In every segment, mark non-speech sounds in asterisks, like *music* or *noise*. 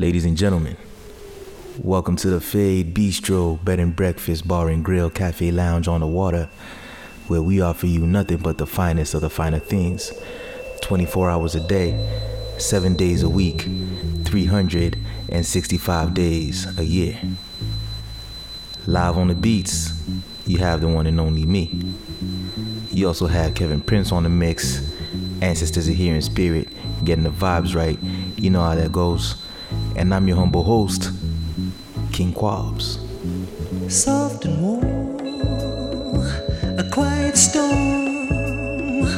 Ladies and gentlemen, welcome to the Fade Bistro Bed and Breakfast Bar and Grill Cafe Lounge on the water, where we offer you nothing but the finest of the finer things. 24 hours a day, 7 days a week, 365 days a year. Live on the beats, you have the one and only me. You also have Kevin Prince on the mix. Ancestors are here in spirit, getting the vibes right. You know how that goes. And I'm your humble host, King Quabs. Soft and warm, a quiet storm,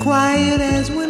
quiet as when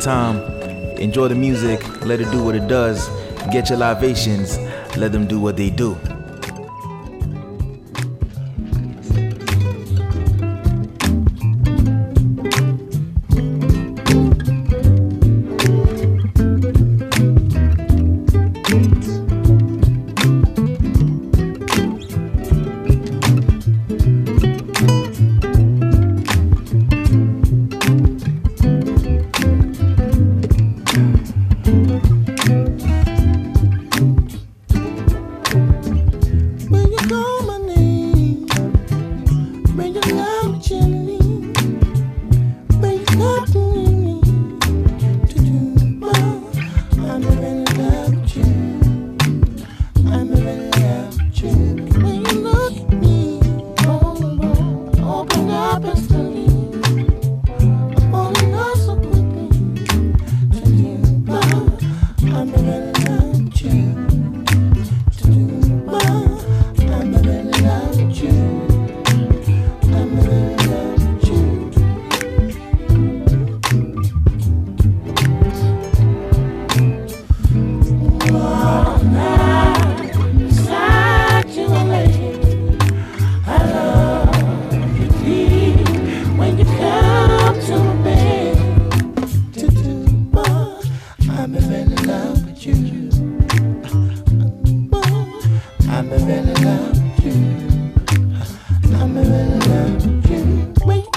time. Enjoy the music, let it do what it does. Get your libations, let them do what they do. love you. I'm love with you.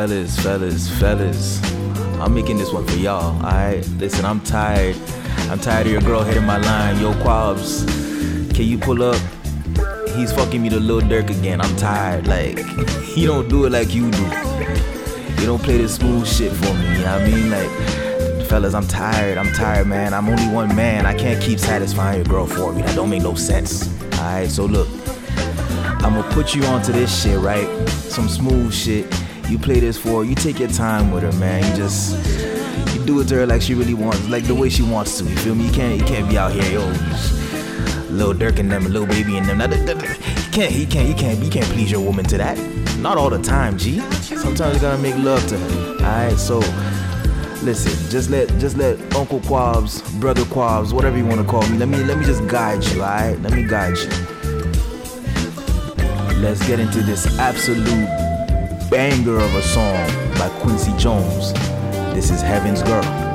Fellas, fellas, fellas. I'm making this one for y'all, alright? Listen, I'm tired. I'm tired of your girl hitting my line. Yo, Quabs, can you pull up? He's fucking me to Lil Durk again. I'm tired. Like, *laughs* he don't do it like you do. You don't play this smooth shit for me. You know what I mean? Like, fellas, I'm tired. I'm tired, man. I'm only one man. I can't keep satisfying your girl for me. That don't make no sense. Alright, so look. I'm gonna put you onto this shit, right? Some smooth shit. You play this for her. You take your time with her, man. You just you do it to her like she really wants, like the way she wants to. You feel me? You can't you can't be out here, yo. Lil Durk and them, Lil Baby and them. Now, that- that- that- can't, he can't, he can't, you can't please your woman to that. Not all the time, G. Sometimes you gotta make love to her. Alright, so listen, just let just let Uncle Quabs, Brother Quabs, whatever you wanna call me, let me let me just guide you, alright? Let me guide you. Let's get into this absolute banger of a song by Quincy Jones. This is Heaven's Girl.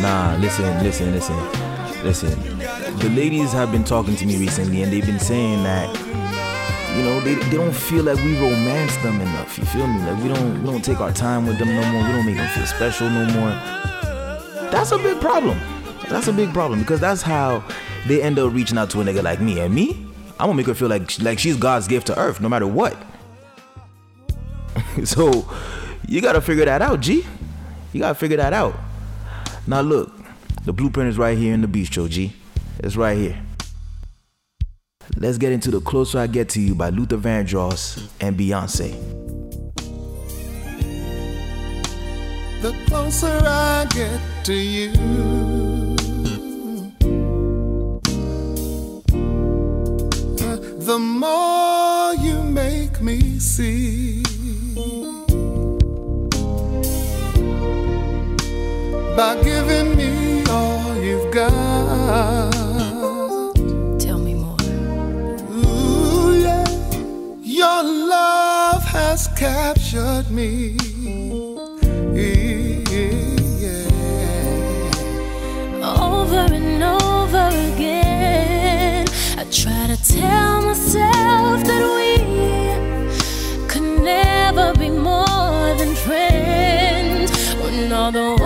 Nah, listen, listen, listen, listen. The ladies have been talking to me recently, and they've been saying that you know they, they don't feel like we romance them enough. You feel me? Like we don't we don't take our time with them no more. We don't make them feel special no more. That's a big problem. That's a big problem because that's how they end up reaching out to a nigga like me. And me, I'm gonna make her feel like like she's God's gift to Earth, no matter what. *laughs* so you gotta figure that out, G. You gotta figure that out. Now look, the blueprint is right here in the bistro, G. It's right here. Let's get into the closer I get to you by Luther Vandross and Beyonce. The closer I get to you, uh, the more you make me see. By giving me all you've got. Tell me more. Ooh, yeah. Your love has captured me. Yeah. Over and over again, I try to tell myself that we could never be more than friends. When all the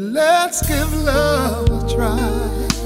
Let's give love a try.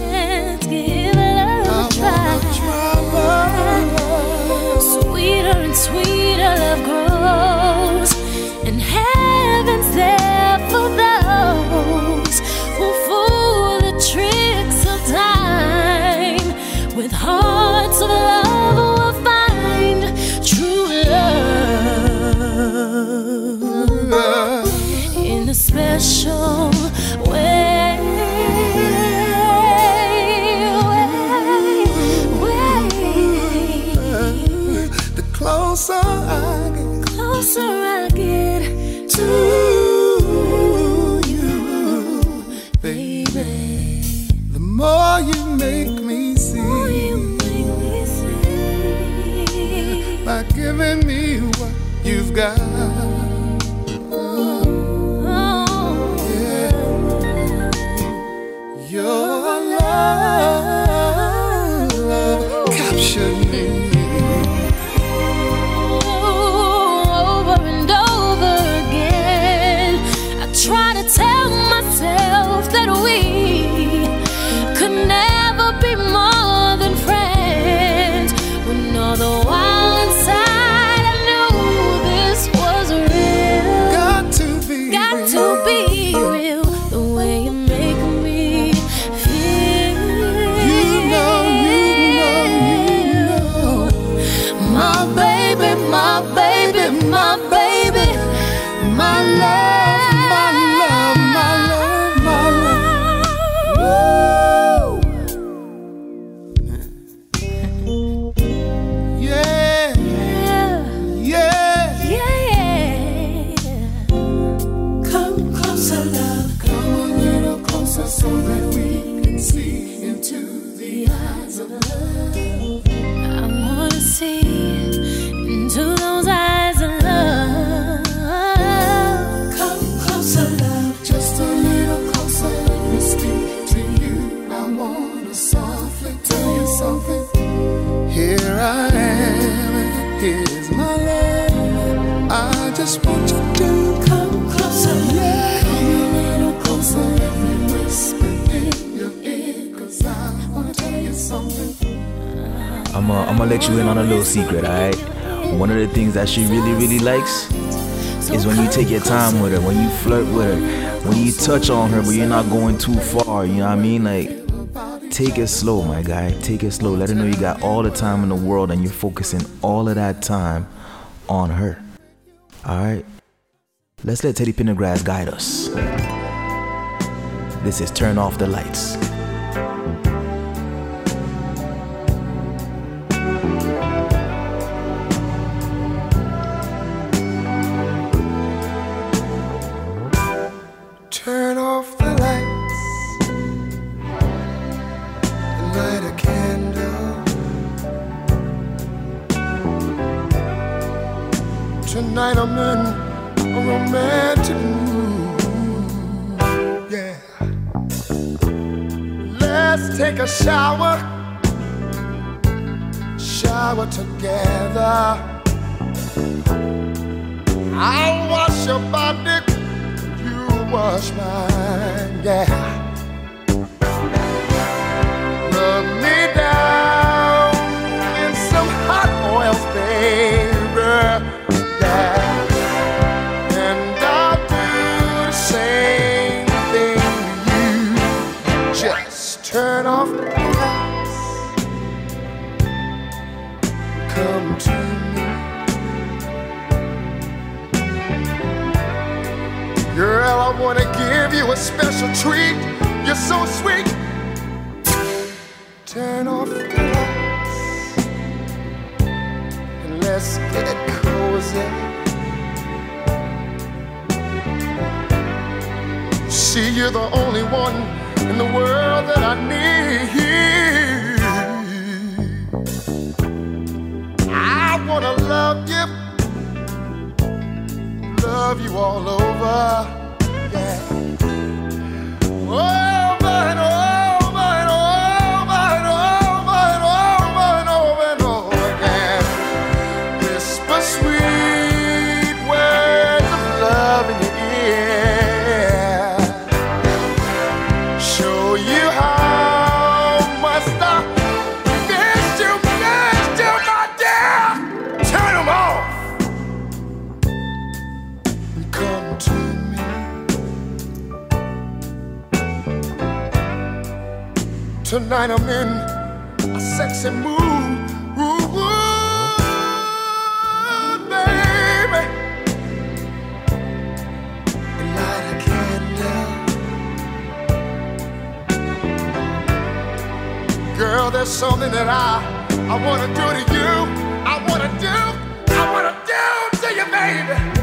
I'm gonna let you in on a little secret, alright? One of the things that she really, really likes is when you take your time with her, when you flirt with her, when you touch on her, but you're not going too far, you know what I mean? Like, take it slow, my guy. Take it slow. Let her know you got all the time in the world and you're focusing all of that time on her. Alright? Let's let Teddy Pendergrass guide us. This is Turn Off the Lights. find them in a sexy mood. Ooh, ooh, baby. And light a candle. Girl, there's something that I, I want to do to you. I want to do, I want to do to you, baby.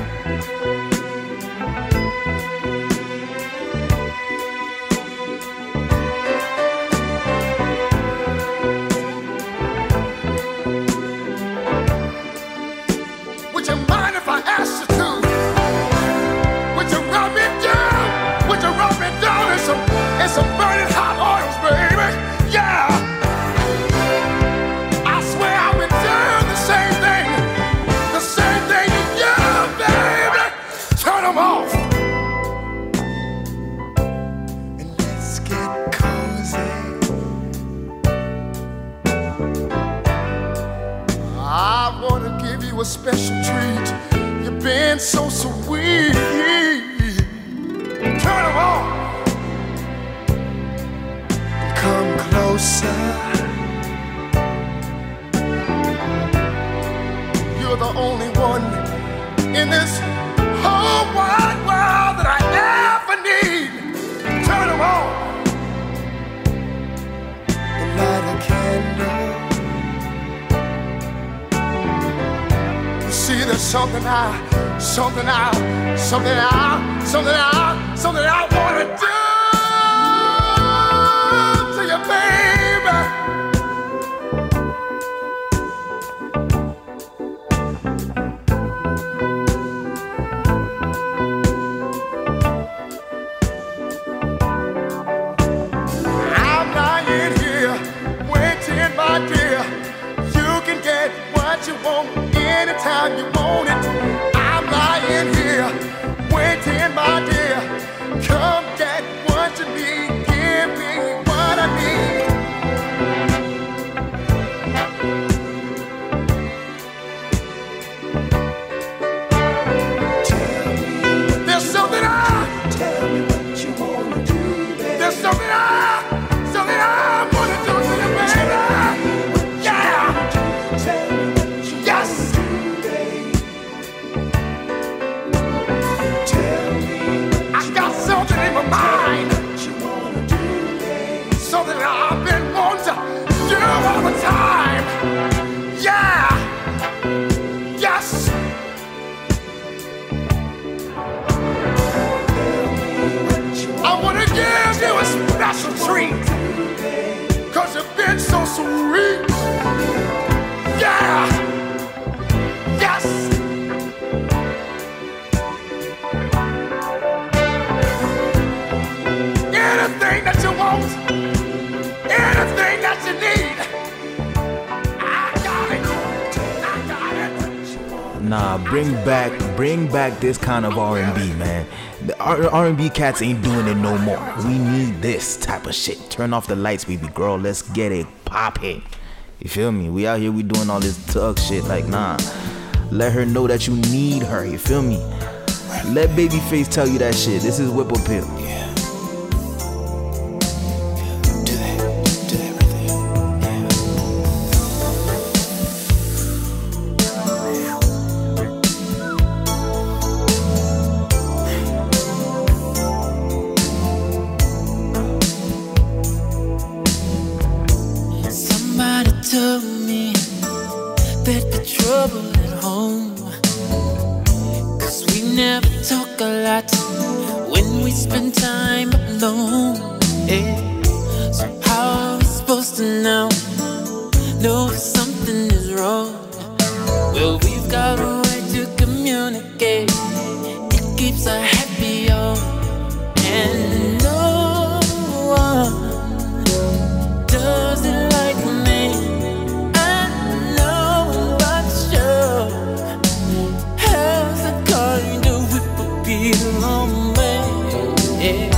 bring back this kind of R&B, man. The R&B cats ain't doing it no more. We need this type of shit. Turn off the lights, baby girl. Let's get it poppin'. You feel me? We out here, we doing all this thug shit. Like, nah. Let her know that you need her. You feel me? Let Babyface tell you that shit. This is whip appeal. somewhere. Yeah.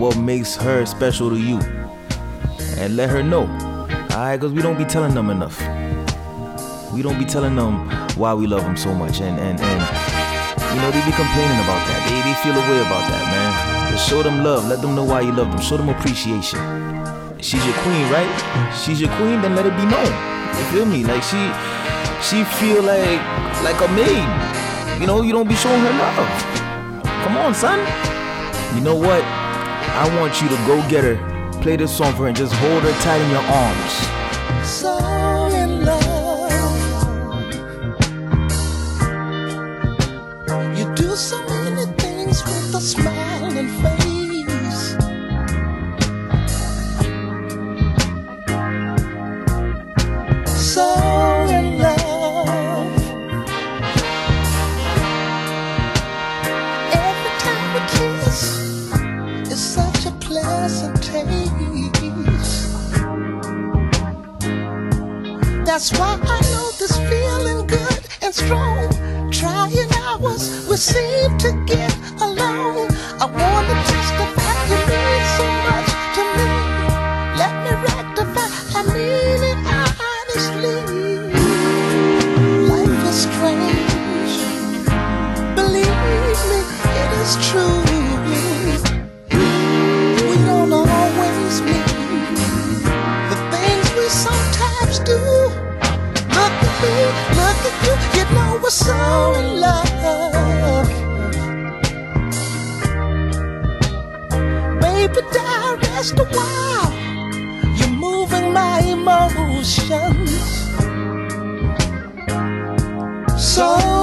What makes her special to you. And let her know. Alright, because we don't be telling them enough. We don't be telling them why we love them so much. And and and you know, they be complaining about that. They they feel a way about that, man. Just show them love. Let them know why you love them. Show them appreciation. She's your queen, right? She's your queen, then let it be known. You feel me? Like she she feel like like a maid. You know, you don't be showing her love. Come on, son. You know what? I want you to go get her, play this song for her, and just hold her tight in your arms. so in love. You do so many things with a smiling face. That's why I know this feeling good and strong. Trying hours, we seem to get you so in love. Baby, die, rest a while. You're moving my emotions. So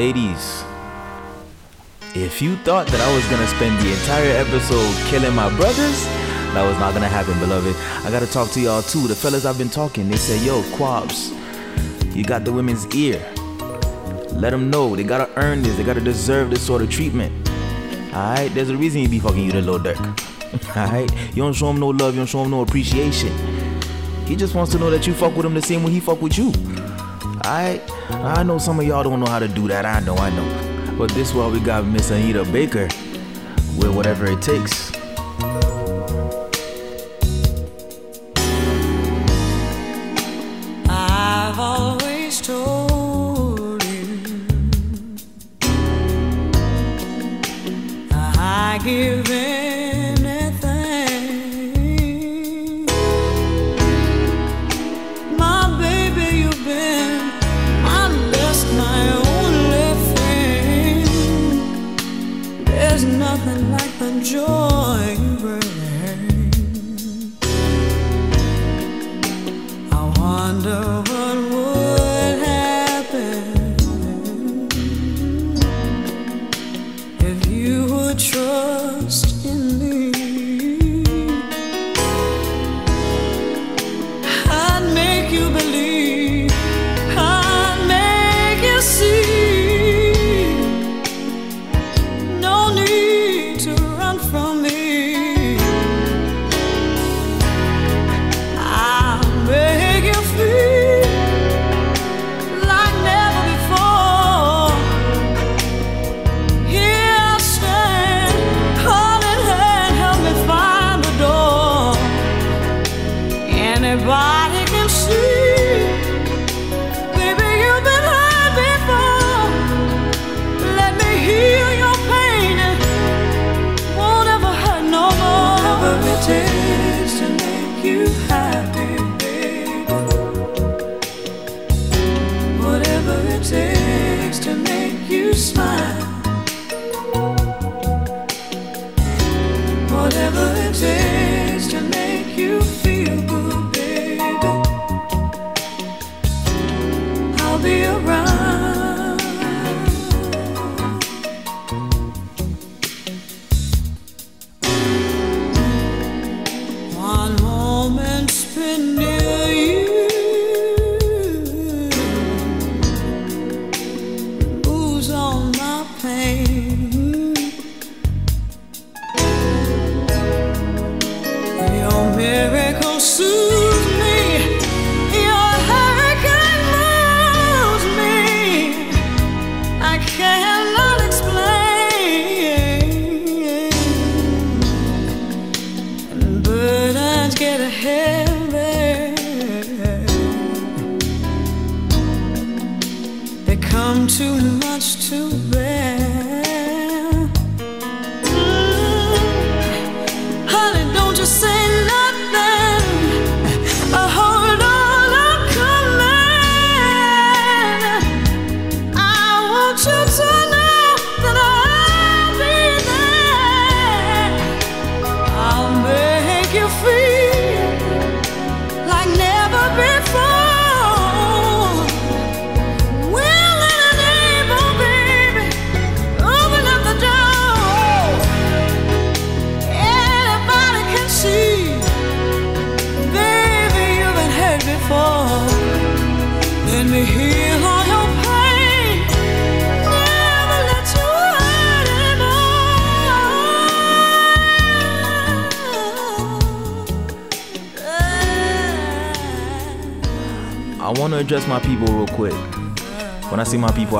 ladies, if you thought that I was gonna spend the entire episode killing my brothers, that was not gonna happen, beloved. I gotta talk to y'all too. The fellas I've been talking, they say, yo, Quabs, You got the women's ear. Let them know they gotta earn this. They gotta deserve this sort of treatment. Alright, there's a reason he be fucking you, the little Dirk. *laughs* Alright, you don't show him no love. You don't show him no appreciation. He just wants to know that you fuck with him the same way he fuck with you. Alright, I know some of y'all don't know how to do that. I know, I know. But this why we got Miss Anita Baker with whatever it takes.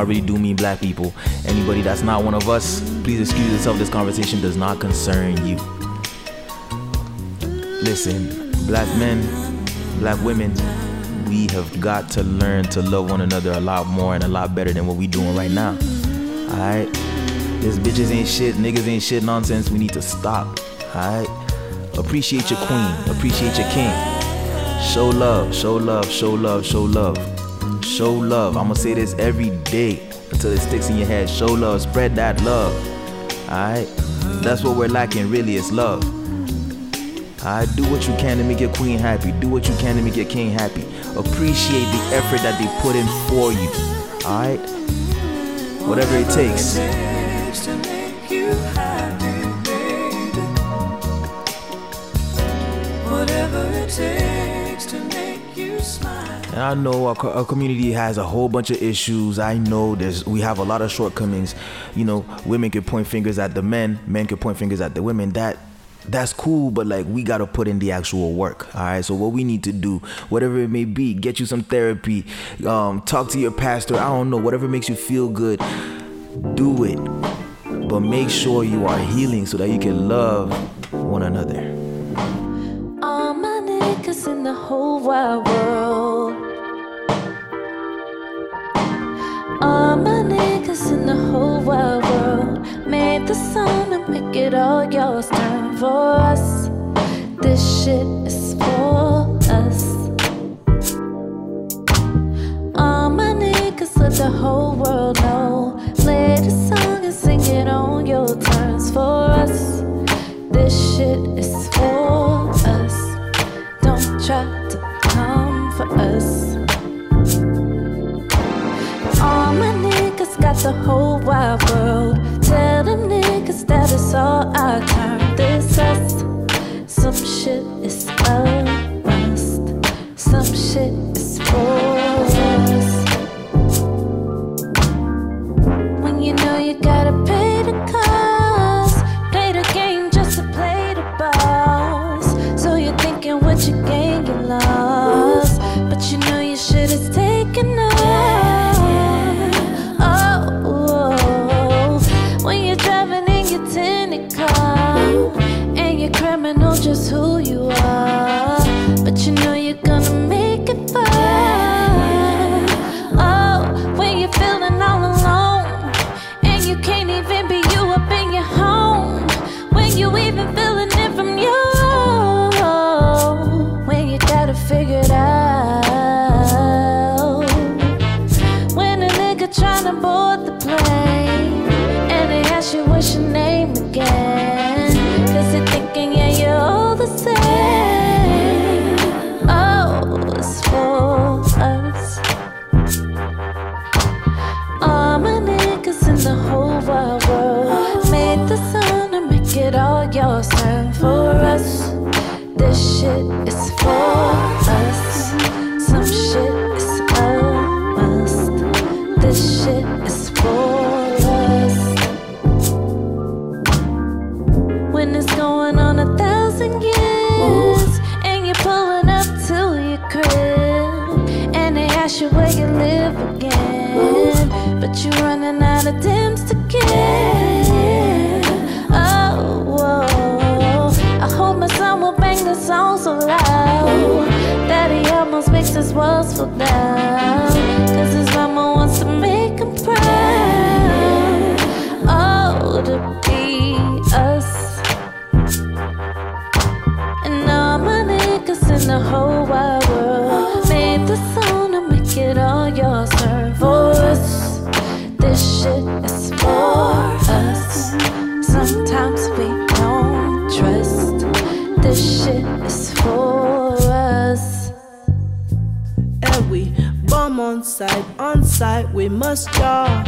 I really do mean black people. Anybody that's not one of us, please excuse yourself. This conversation does not concern you. Listen, black men, black women, we have got to learn to love one another a lot more and a lot better than what we're doing right now. Alright? This bitches ain't shit, niggas ain't shit nonsense. We need to stop. Alright? Appreciate your queen, appreciate your king. Show love, show love, show love, show love. Show love. I'm gonna say this every day until it sticks in your head. Show love, spread that love. Alright? That's what we're lacking, really, is love. Alright? Do what you can to make your queen happy. Do what you can to make your king happy. Appreciate the effort that they put in for you. Alright? Whatever it takes. And I know our, our community has a whole bunch of issues. I know there's we have a lot of shortcomings. You know, women can point fingers at the men, men can point fingers at the women. That that's cool, but like we gotta put in the actual work. All right. So what we need to do, whatever it may be, get you some therapy, um, talk to your pastor. I don't know, whatever makes you feel good, do it. But make sure you are healing so that you can love one another. All my niggas in the whole wide world. It all yours. Turn for us. This shit is for us. All my niggas let the whole world know. Play the song and sing it on your terms for us. This shit is for us. Don't try to come for us. All my niggas got the whole wide world. That it's all I. This us. Some shit is a must. Some shit ask you where you live again, but you're running out of dims to give. Oh, whoa. I hope my son will bang the song so loud that he almost makes his walls fall down. Cause his mama bomb on sight, we must draw.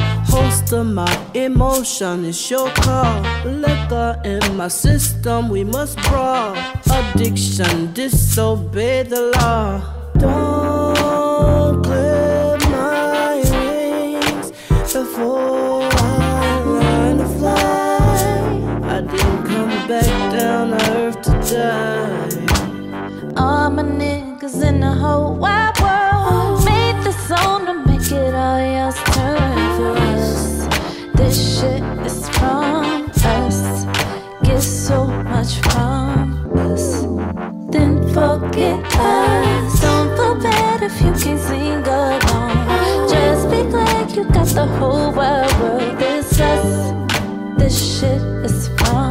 Of my emotion is your call. Liquor in my system, we must brawl. Addiction, disobey the law. Don't clip my wings before I learn to fly. I didn't come back down to earth to die. All my niggas in the whole This shit is from us. Get so much from us. Then forget us. Don't feel bad if you can't sing along. Just be glad you got the whole wide world. This us. This shit is from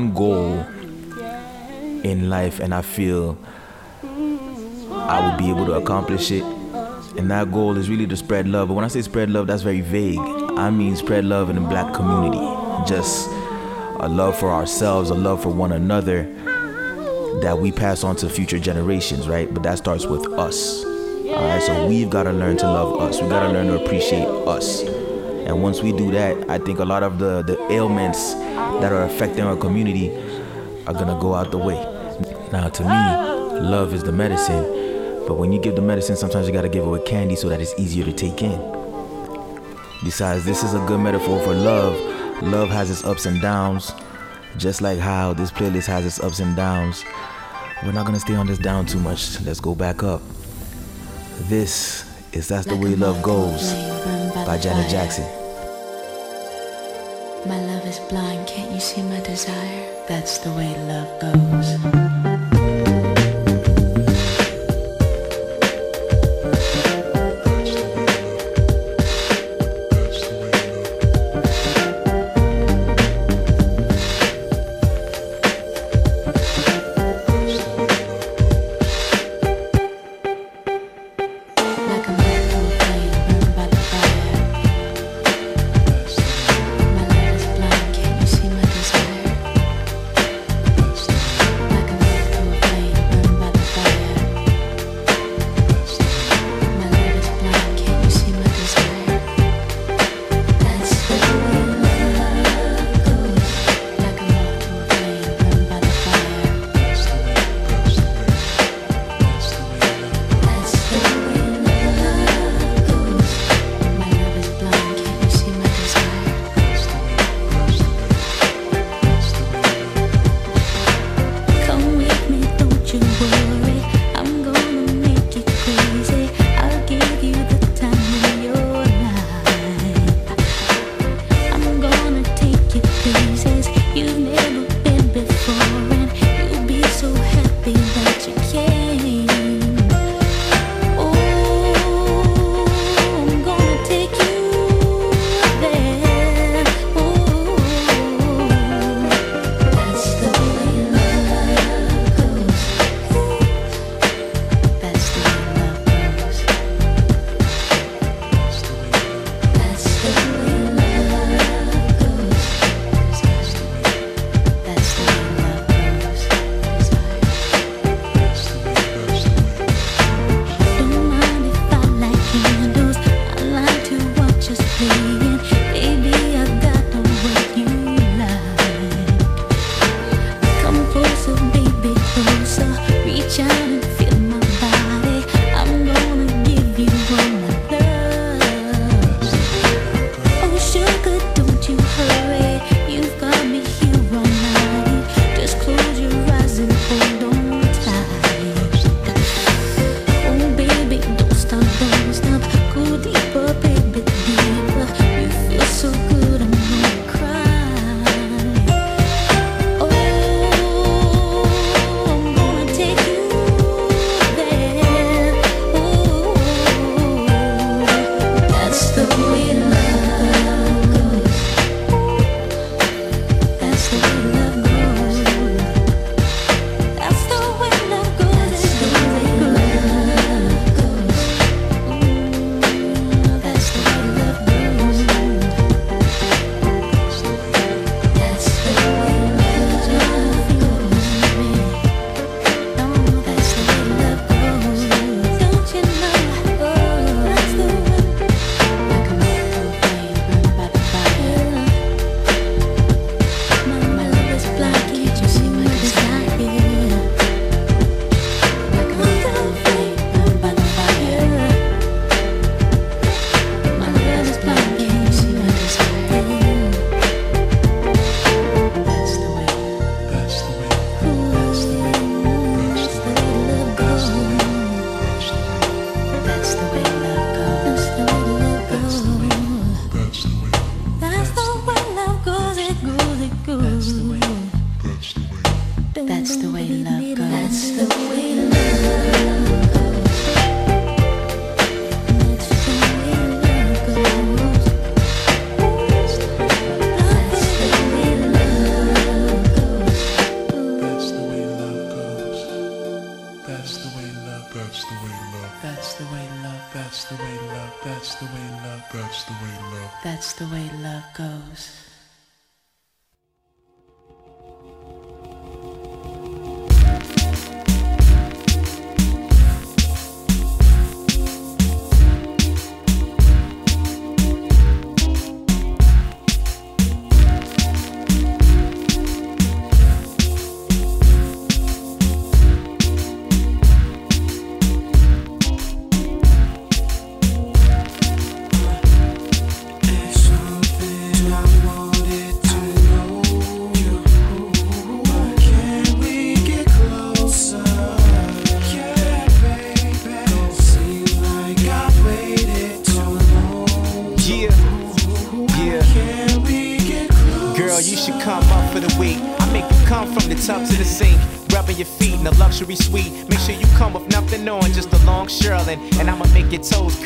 one goal in life and I feel I will be able to accomplish it. And that goal is really to spread love. But when I say spread love, that's very vague. I mean spread love in the black community. Just a love for ourselves, a love for one another that we pass on to future generations, right? But that starts with us. All right, so we've got to learn to love us. We've got to learn to appreciate us. And once we do that, I think a lot of the, the ailments that are affecting our community are gonna go out the way. Now, to me, love is the medicine, but when you give the medicine, sometimes you gotta give it away candy so that it's easier to take in. Besides, this is a good metaphor for love. Love has its ups and downs, just like how this playlist has its ups and downs. We're not gonna stay on this down too much. Let's go back up. This is That's the Way Love Goes by Janet Jackson is blind, can't you see my desire? That's the way love goes.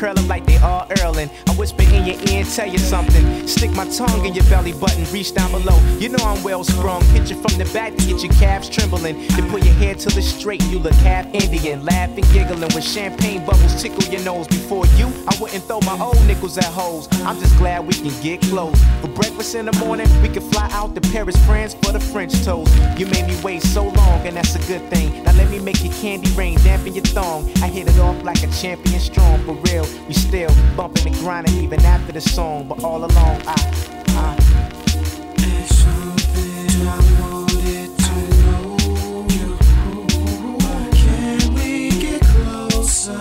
Curling like they are earling. I whisper your ear and tell you something. Stick my tongue in your belly button, reach down below. You know I'm well sprung. Hit you from the back to get your calves trembling. Then pull your hair till it's straight. You look half Indian, laughing, giggling when champagne bubbles tickle your nose. Before you, I wouldn't throw my old nickels at hoes. I'm just glad we can get close. For breakfast in the morning, we can fly out to Paris, France for the French toast. You made me wait so long, and that's a good thing. Now let me make your candy rain, dampen your thong. I hit it off like a champion strong, for real. We still bumping and grinding even after the song, but all along I. It's something I wanted to know. Can we get closer?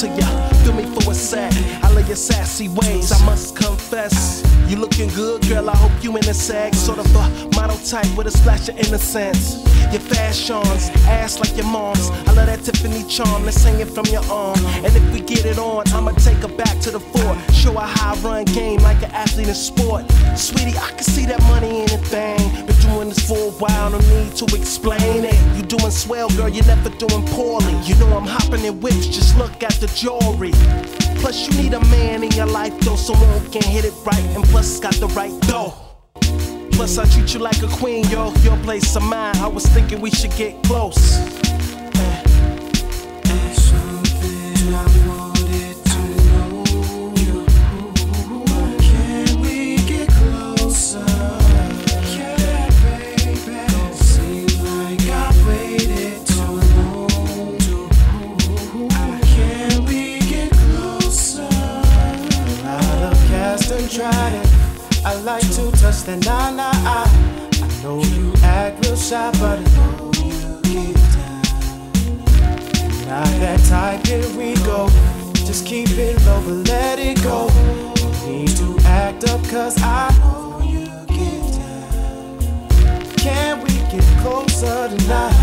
To ya. Feel me for a sec. I love your sassy ways. I must confess. You looking good, girl. I hope you in a sag. Sort of a model type with a splash of innocence. Your fashions, ass like your mom's. I love that Tiffany charm. Let's hang it from your arm. And if we get it on, I'ma take her back to the fort. Show her how I run game like an athlete in sport. Sweetie, I can see that money in a thing. Been doing this for a while, no need to explain it. You doing swell, girl. You're never doing poorly. You know I'm hopping in whips. Just look at the jewelry. Plus, you need a man in your life, though, someone who can hit it right, and plus, got the right dough. Plus, I treat you like a queen, yo. Your place or mine. I was thinking we should get close. To touch the nine I, I know you act real shy, but I know you get down. Not that type, here we go. Just keep it low, but let it go. No need to act up, cause I know you get down. Can we get closer tonight?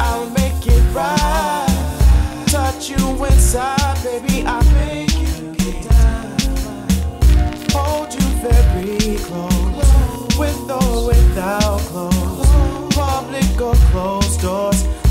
I'll make it right. Touch you inside, baby, I make you get down hold you very close, or without clothes, public or closed doors.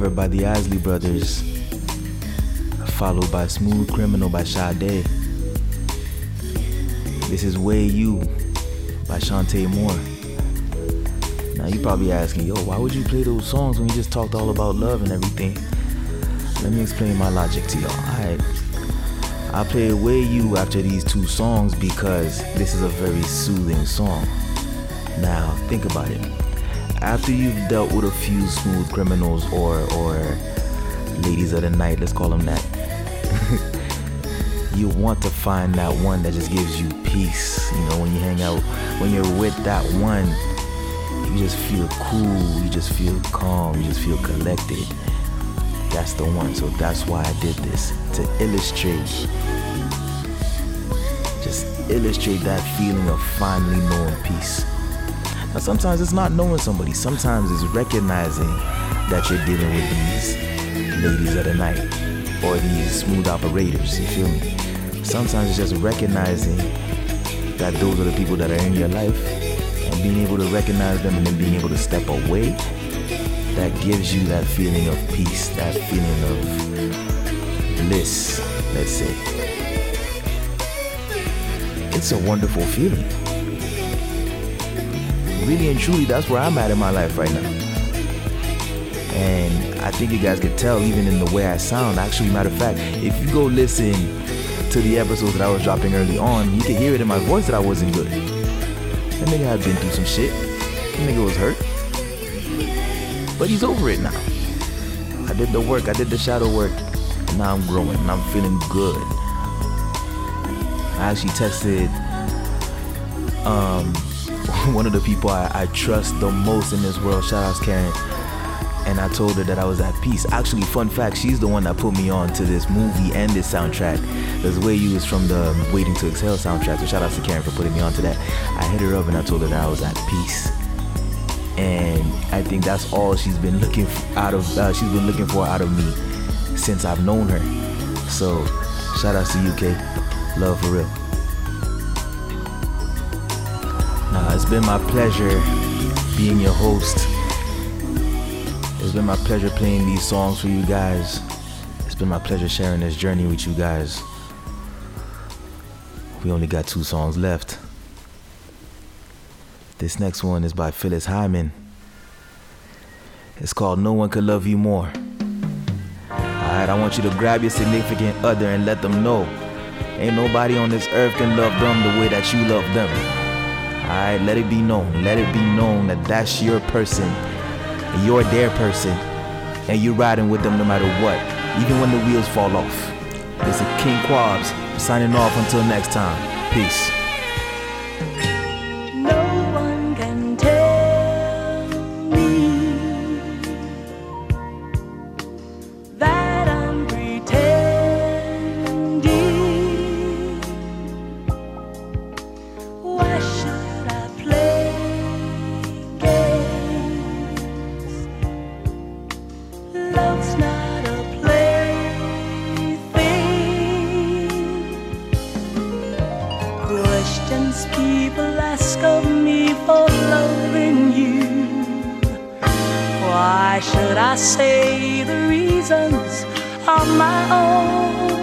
By the Isley Brothers, followed by Smooth Criminal by Sade. This is Wey U by Chanté Moore. Now you probably asking, yo, why would you play those songs when you just talked all about love and everything? Let me explain my logic to y'all. Alright. I play Wey U after these two songs because this is a very soothing song. Now, think about it. After you've dealt with a few smooth criminals or or ladies of the night, let's call them that. *laughs* you want to find that one that just gives you peace. You know, when you hang out, when you're with that one, you just feel cool, you just feel calm, you just feel collected. That's the one. So that's why I did this to illustrate, just illustrate that feeling of finally knowing peace. Now, sometimes it's not knowing somebody, sometimes it's recognizing that you're dealing with these ladies of the night or these smooth operators. You feel me? Sometimes it's just recognizing that those are the people that are in your life and being able to recognize them and then being able to step away that gives you that feeling of peace, that feeling of bliss, let's say. It's a wonderful feeling. Really and truly, that's where I'm at in my life right now. And I think you guys could tell even in the way I sound. Actually, matter of fact, if you go listen to the episodes that I was dropping early on, you can hear it in my voice that I wasn't good. That nigga had been through some shit. That nigga was hurt. But he's over it now. I did the work, I did the shadow work. Now I'm growing and I'm feeling good. I actually texted um, *laughs* one of the people I, I trust the most in this world. Shout out to Karen. And I told her that I was at peace. Actually, fun fact, she's the one that put me on to this movie and this soundtrack. This way you was from the Waiting to Exhale soundtrack. So shout out to Karen for putting me on to that. I hit her up and I told her that I was at peace and I think that's all she's been looking out of. Uh, she's been looking for out of me since I've known her. So, shout out to UK, love for real. It's been my pleasure being your host. It's been my pleasure playing these songs for you guys. It's been my pleasure sharing this journey with you guys. We only got two songs left. This next one is by Phyllis Hyman. It's called No One Could Love You More. Alright, I want you to grab your significant other and let them know. Ain't nobody on this earth can love them the way that you love them. Alright, let it be known. Let it be known that that's your person. And you're their person. And you're riding with them no matter what. Even when the wheels fall off. This is King Quabs signing off until next time. Peace. Say the reasons on my own?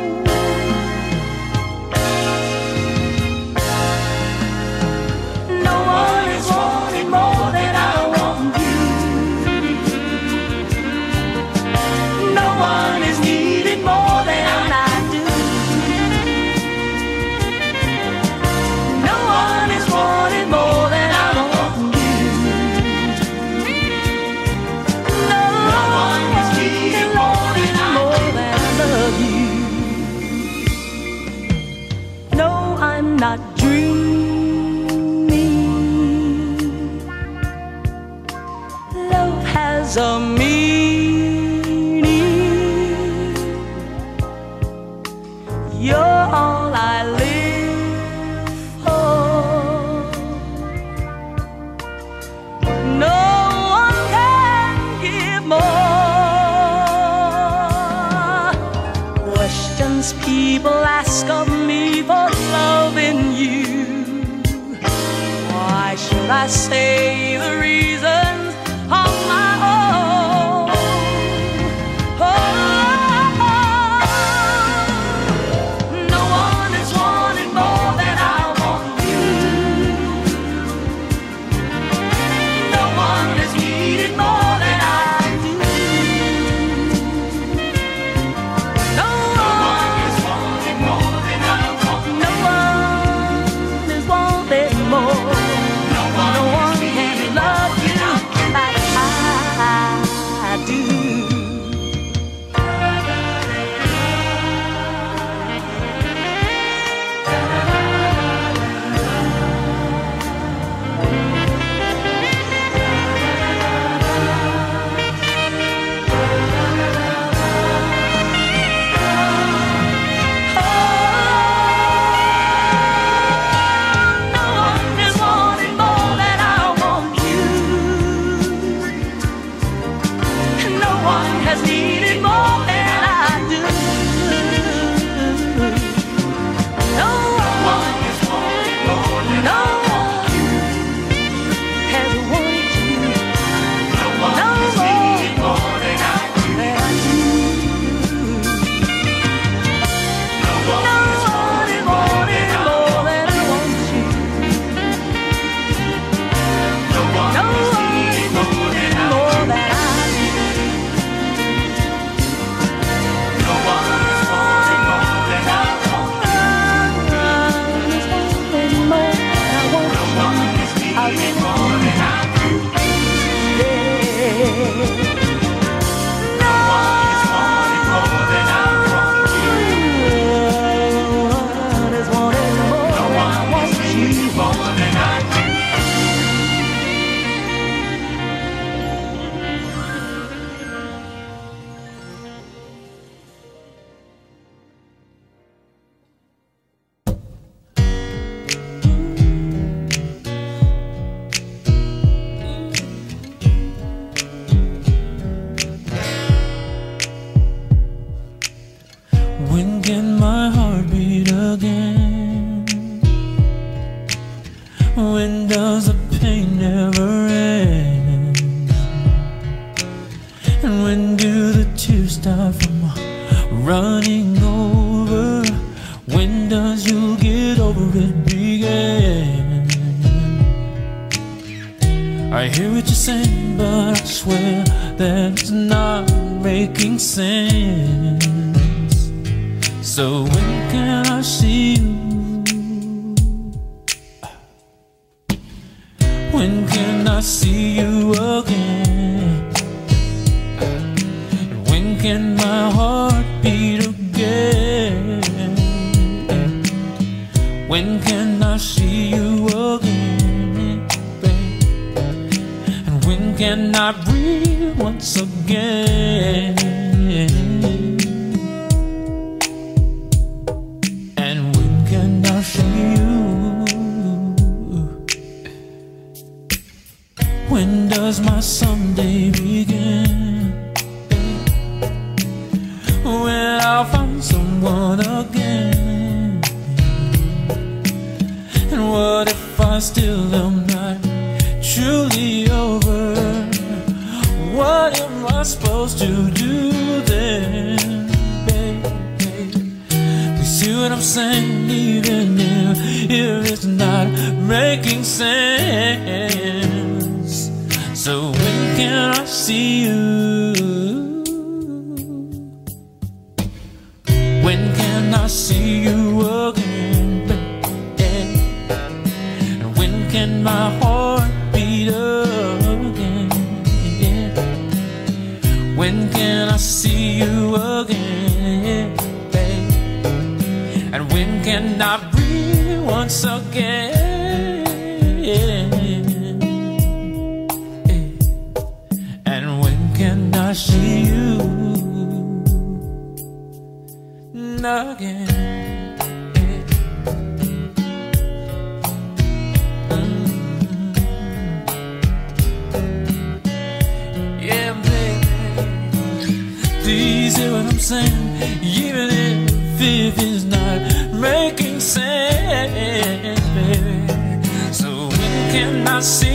someday begin When I find someone again. And what if I still am not truly over? What am I supposed to do then, baby? See what I'm saying? Even if, if it's not making sense. So see you. Even if it is not making sense, baby. So when can I see